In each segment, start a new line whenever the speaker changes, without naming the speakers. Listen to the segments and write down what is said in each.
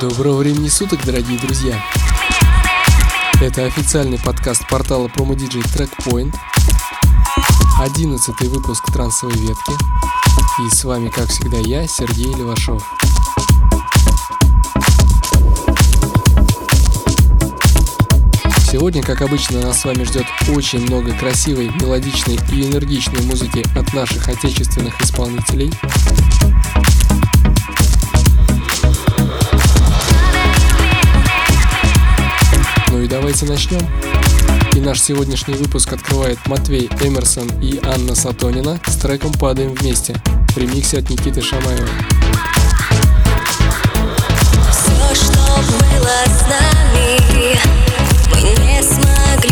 Доброго времени суток, дорогие друзья! Это официальный подкаст портала PromoDJ Trackpoint. Одиннадцатый выпуск трансовой ветки. И с вами, как всегда, я, Сергей Левашов. Сегодня, как обычно, нас с вами ждет очень много красивой, мелодичной и энергичной музыки от наших отечественных исполнителей. Давайте начнем. И наш сегодняшний выпуск открывает Матвей Эмерсон и Анна Сатонина с треком «Падаем вместе» в ремиксе от Никиты Шамаева.
Все, что было с нами, мы не смогли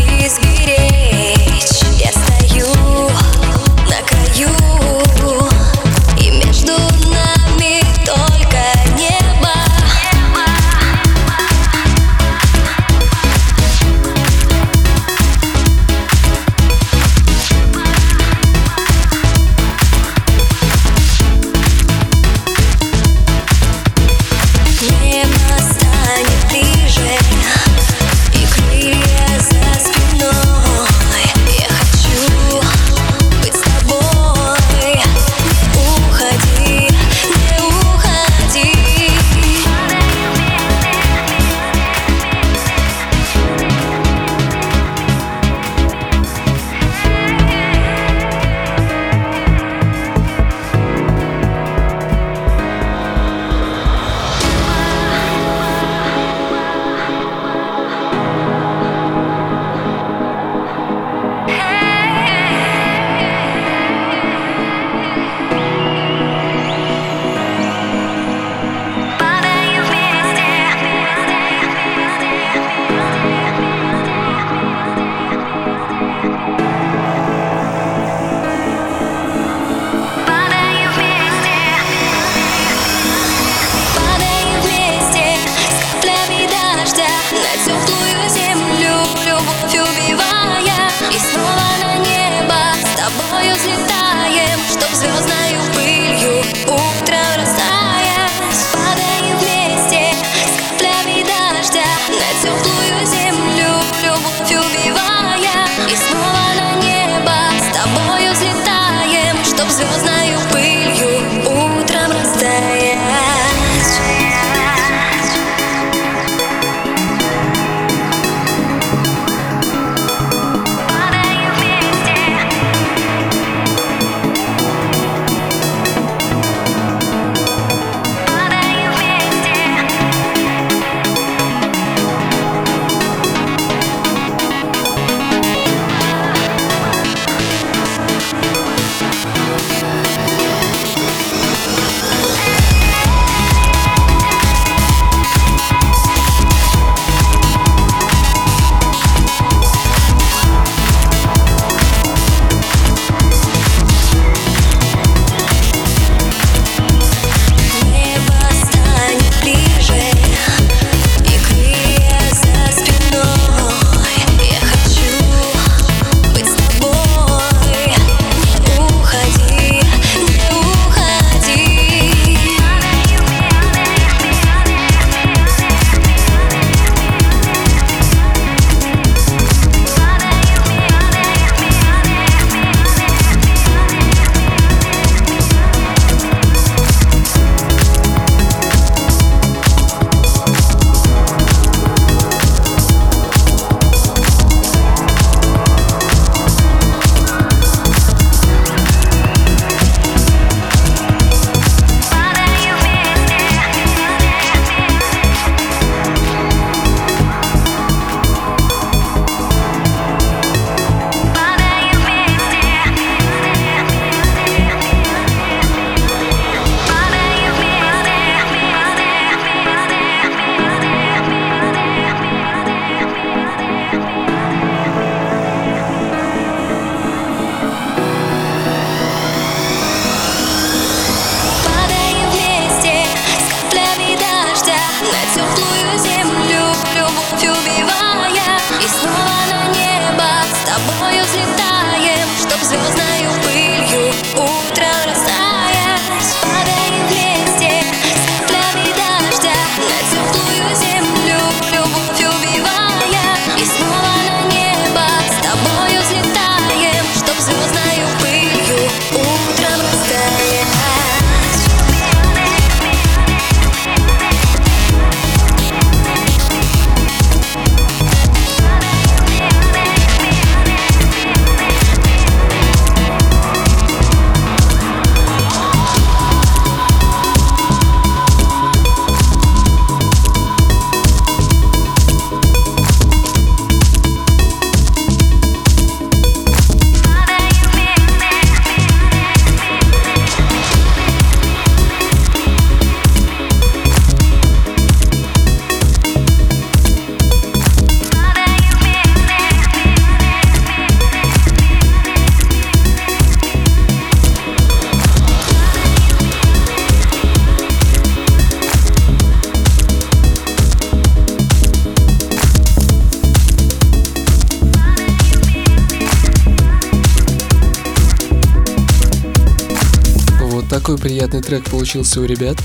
трек получился у ребят.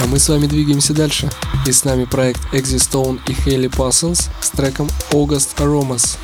А мы с вами двигаемся дальше. И с нами проект Existone и Haley Puzzles с треком August Aromas.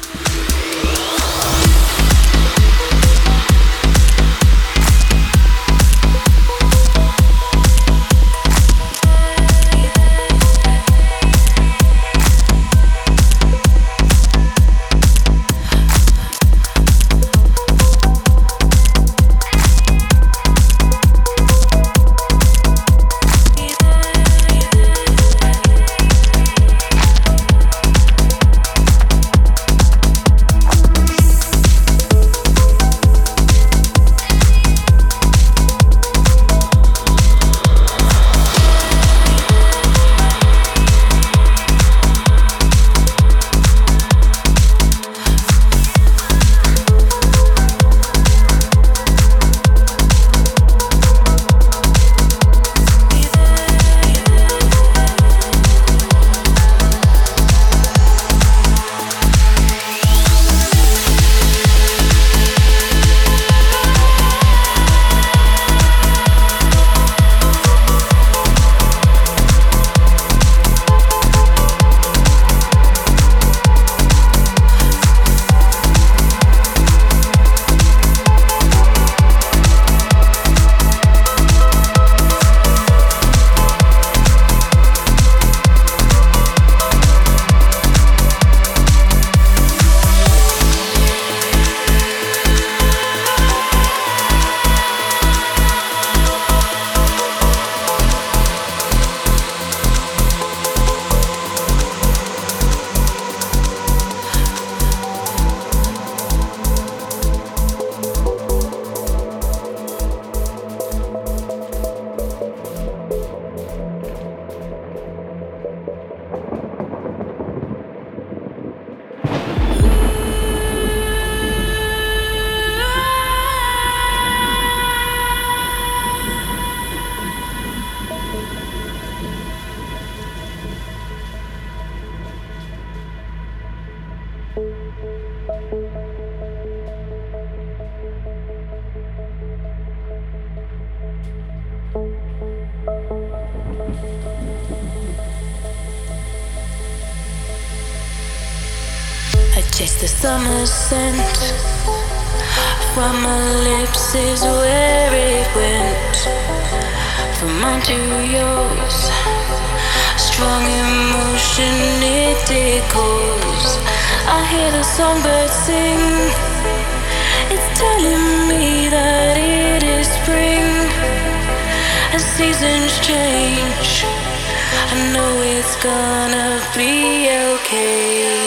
Taste the summer scent from my lips is where it went. From mine to yours, strong emotion it echoes. I hear the songbird sing. It's telling me that it is spring. As seasons change, I know it's gonna be okay.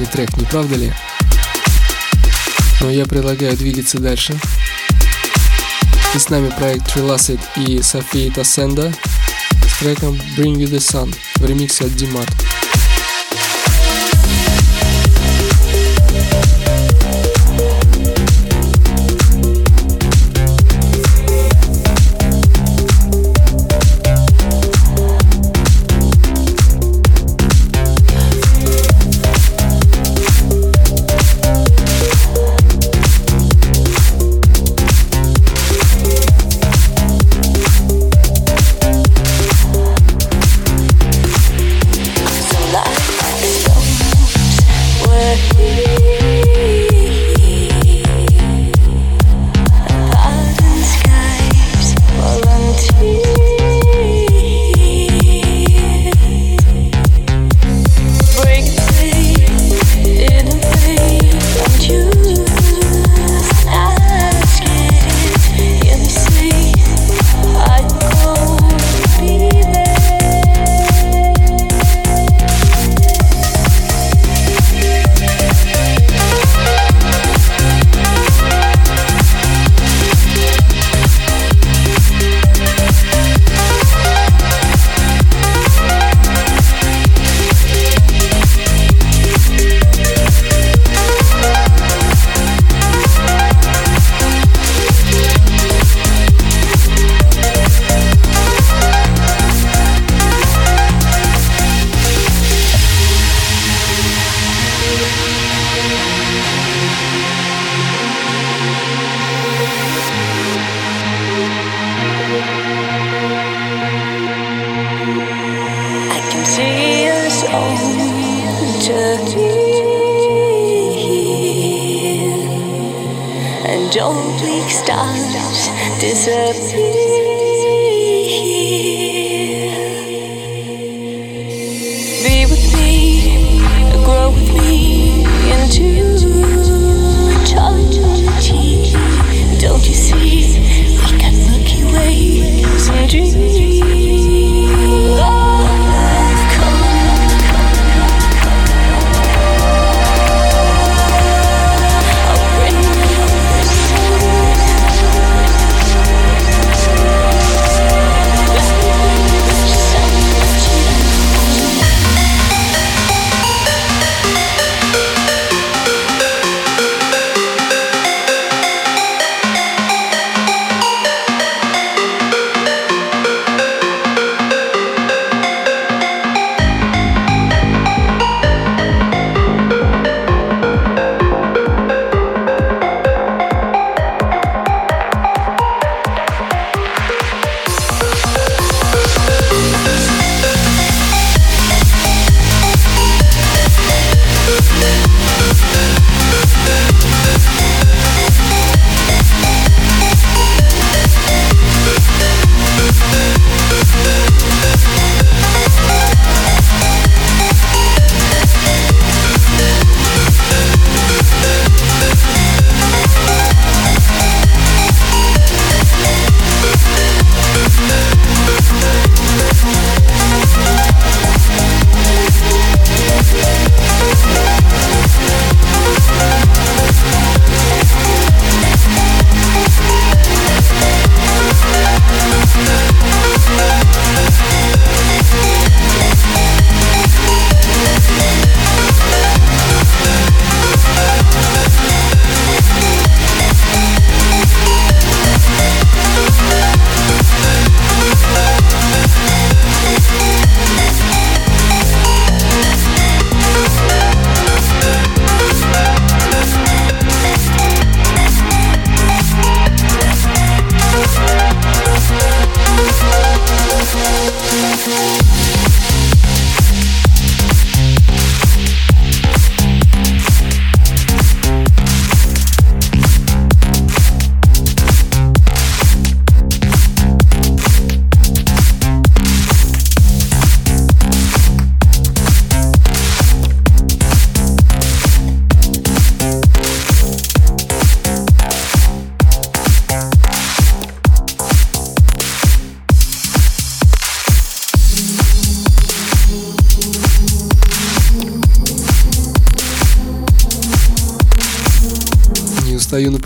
Отличный трек, не правда ли? Но я предлагаю двигаться дальше. И с нами проект Relacid и София Тассенда с треком Bring You The Sun в ремиксе от Димат.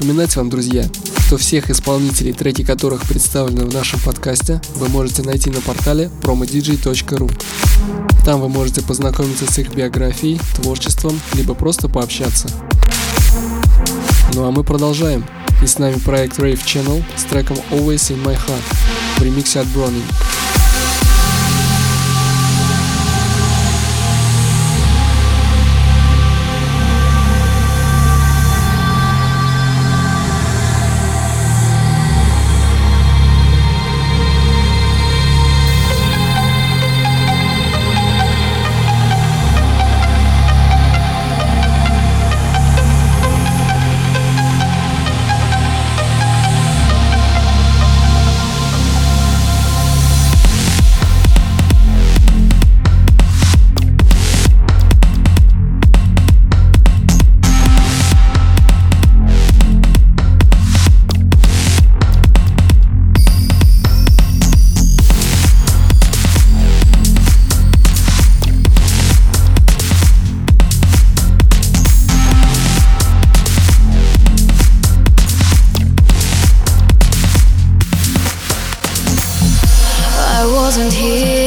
напоминать вам, друзья, что всех исполнителей, треки которых представлены в нашем подкасте, вы можете найти на портале promodj.ru. Там вы можете познакомиться с их биографией, творчеством, либо просто пообщаться. Ну а мы продолжаем. И с нами проект Rave Channel с треком Always in My Heart в ремиксе от Browning.
wasn't here.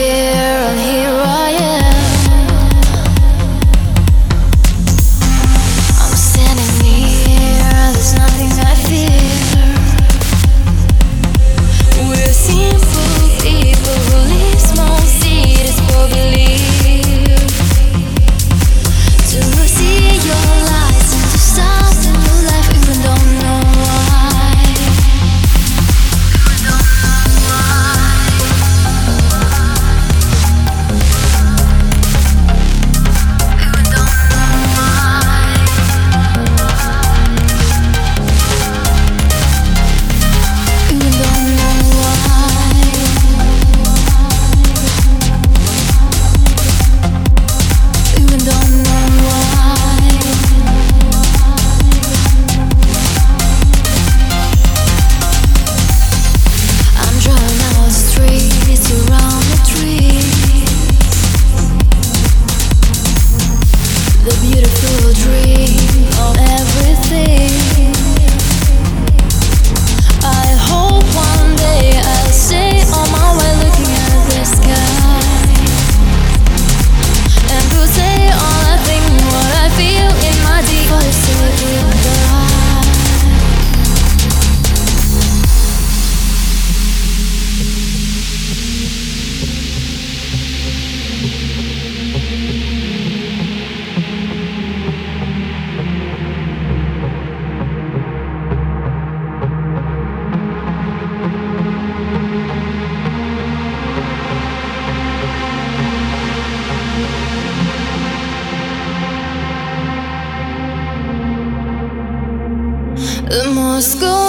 school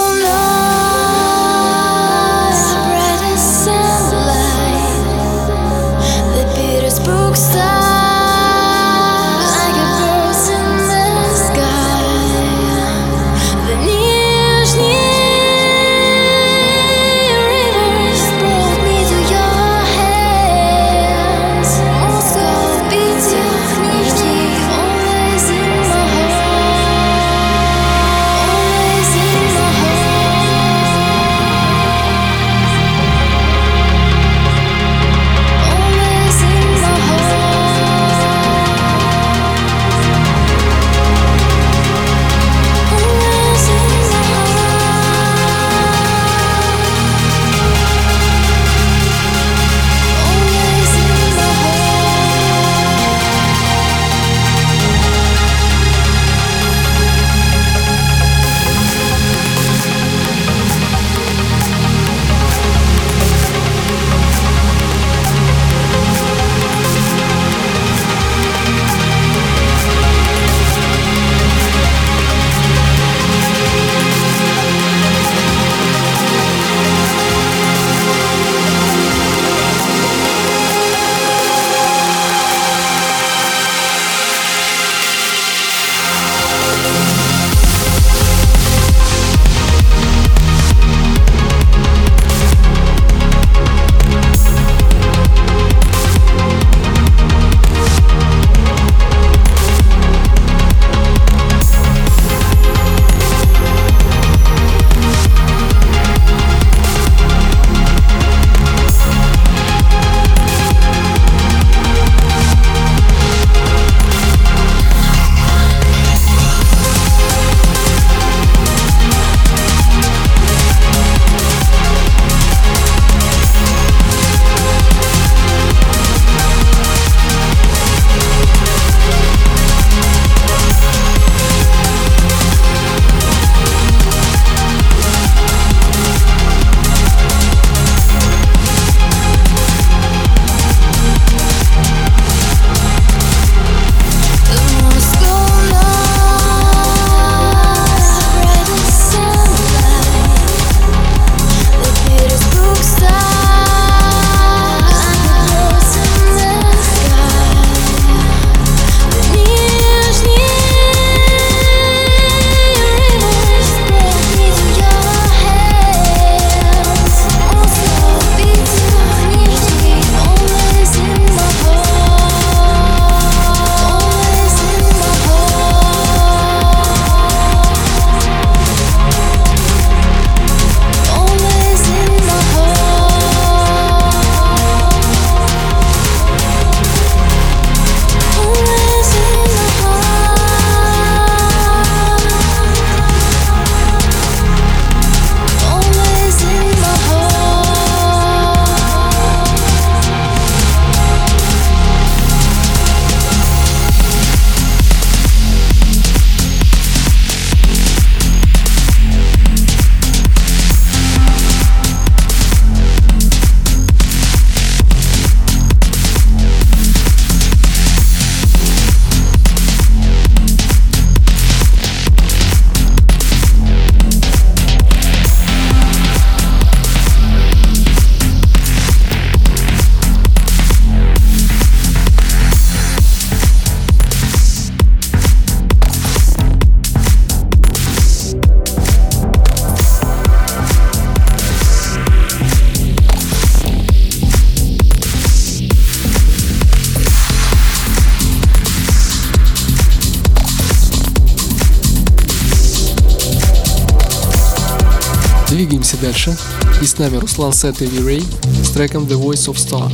И с нами Руслан Сет и Рей с треком The Voice of Star.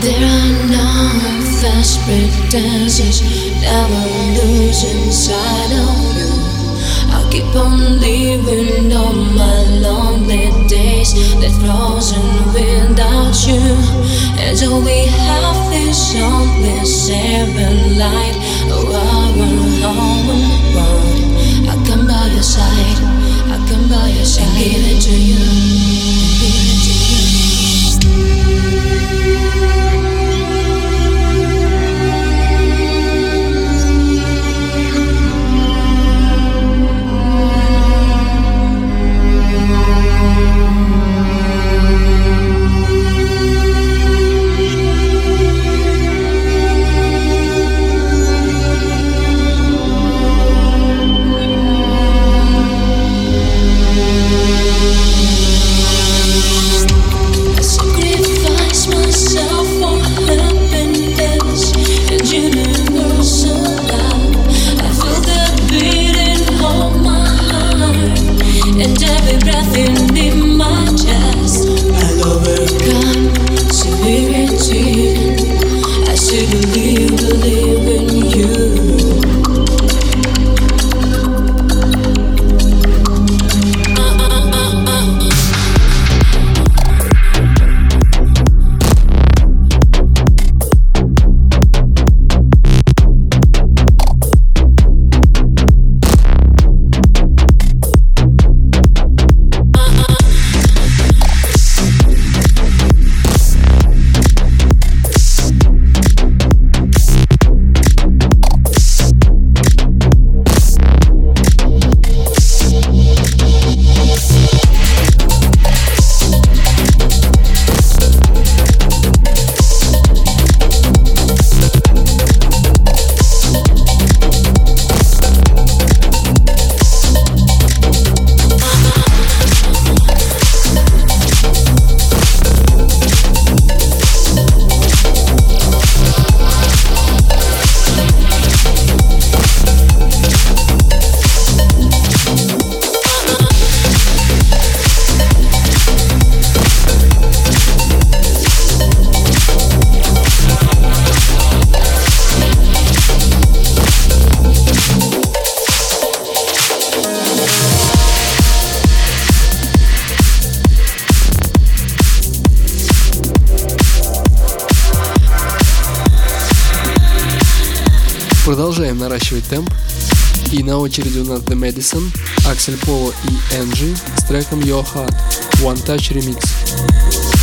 There are no false pretenses, never losing sight of you. I'll keep on living all my lonely days that frozen without you. And all we have is only seven light Oh, our home world. I come by your side, I come by your side, I give it to you. Наращивать темп. И на очереди у нас The Madison, Аксель Поло и Энджи с треком Your Heart One Touch Remix.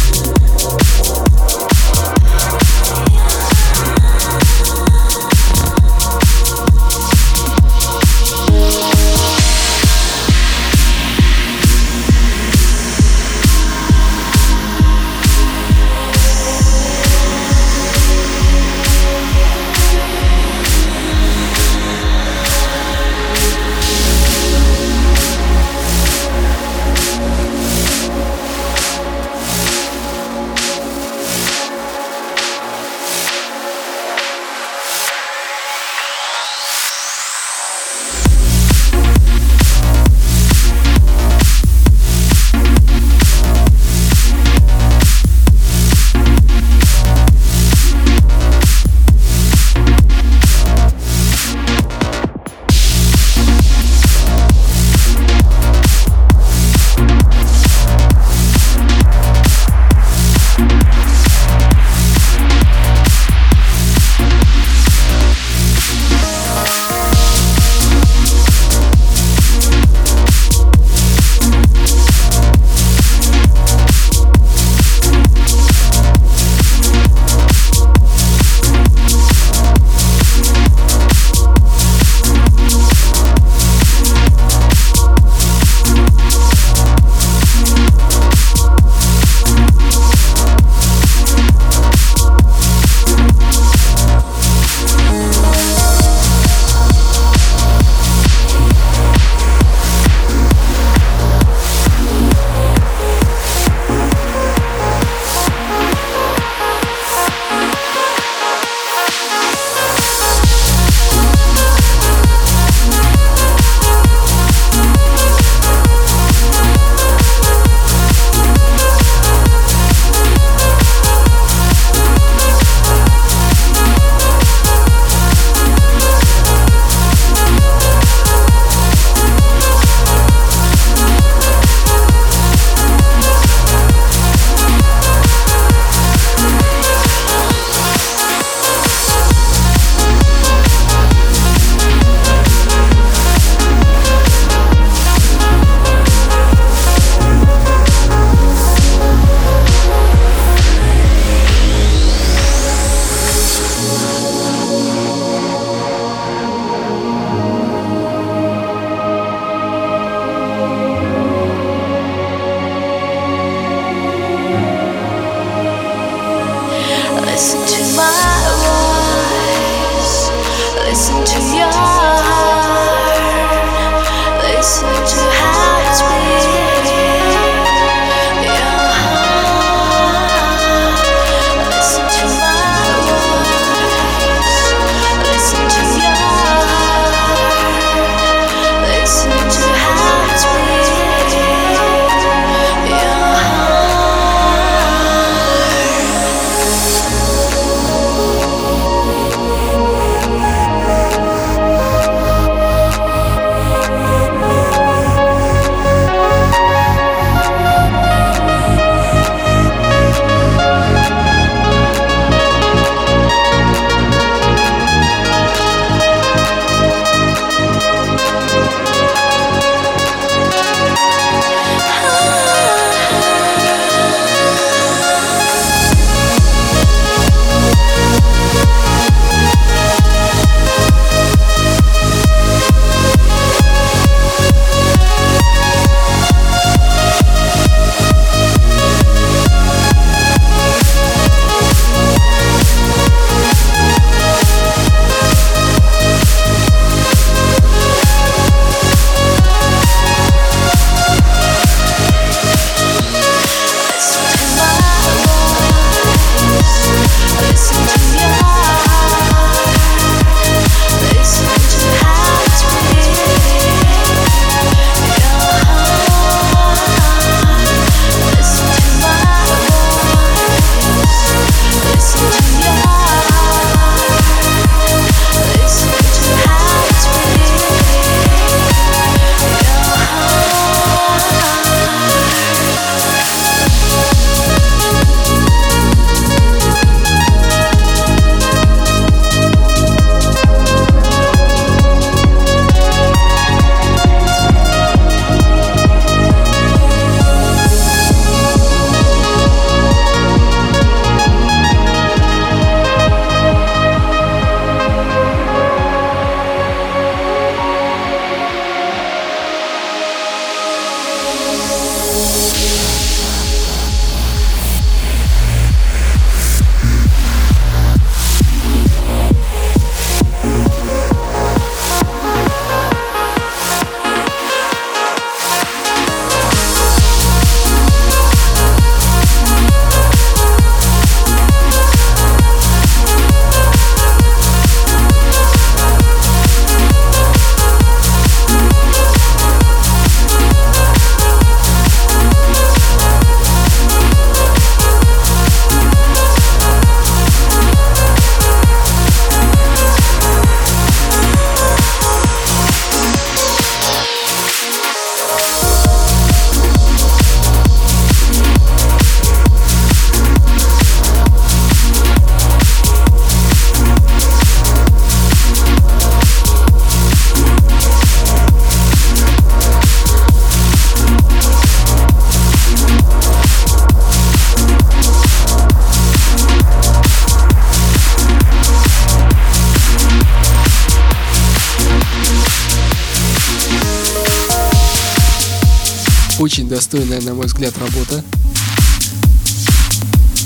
Достойная, на мой взгляд, работа.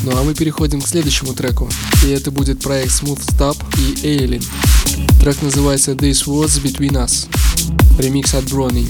Ну а мы переходим к следующему треку. И это будет проект Smooth Stop и Aileen. Трек называется This Was Between Us. Ремикс от Брони.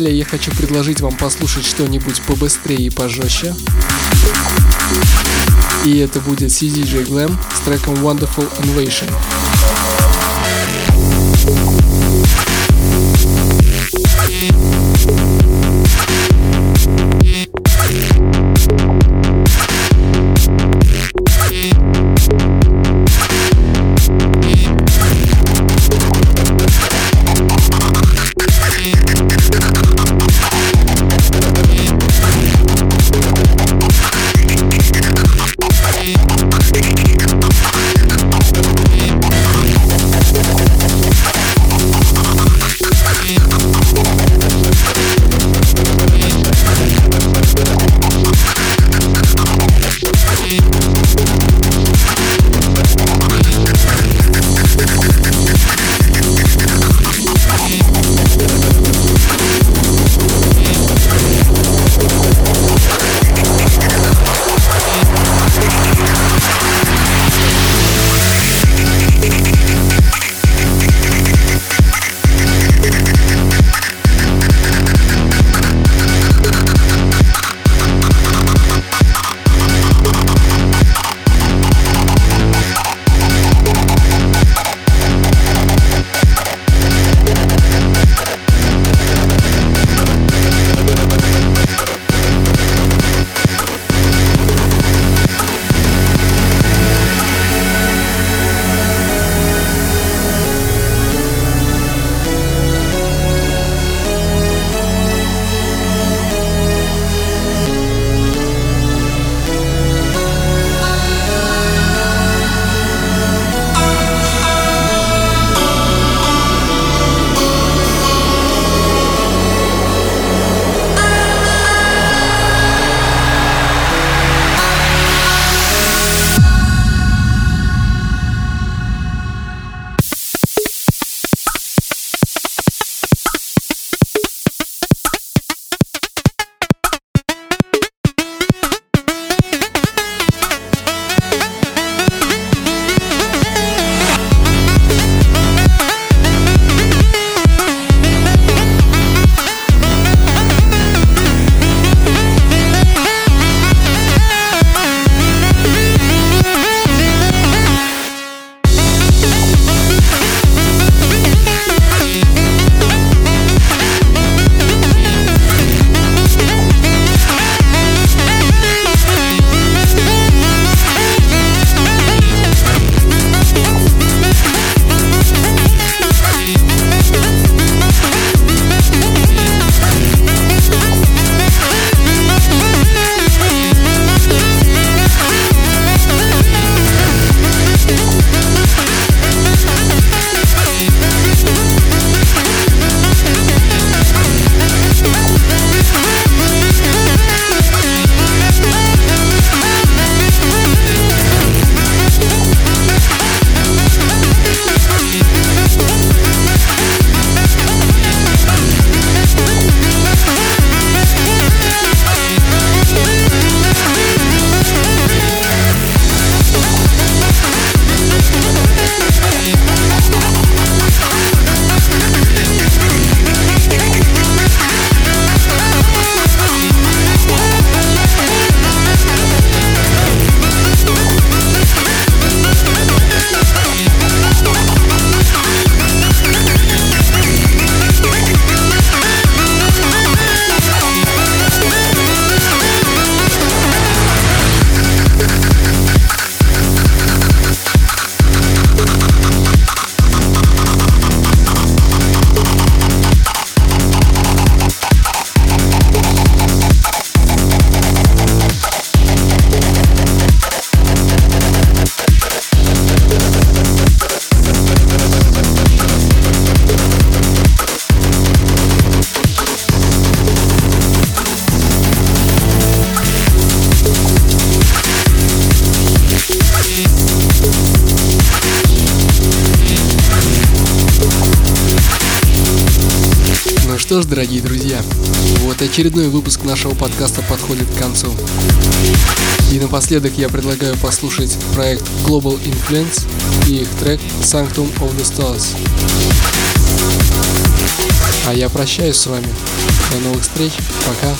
Далее я хочу предложить вам послушать что-нибудь побыстрее и пожестче. И это будет CDJ Glam с треком Wonderful Invasion. Что ж, дорогие друзья, вот очередной выпуск нашего подкаста подходит к концу. И напоследок я предлагаю послушать проект Global Influence и их трек Sanctum of the Stars. А я прощаюсь с вами. До новых встреч. Пока.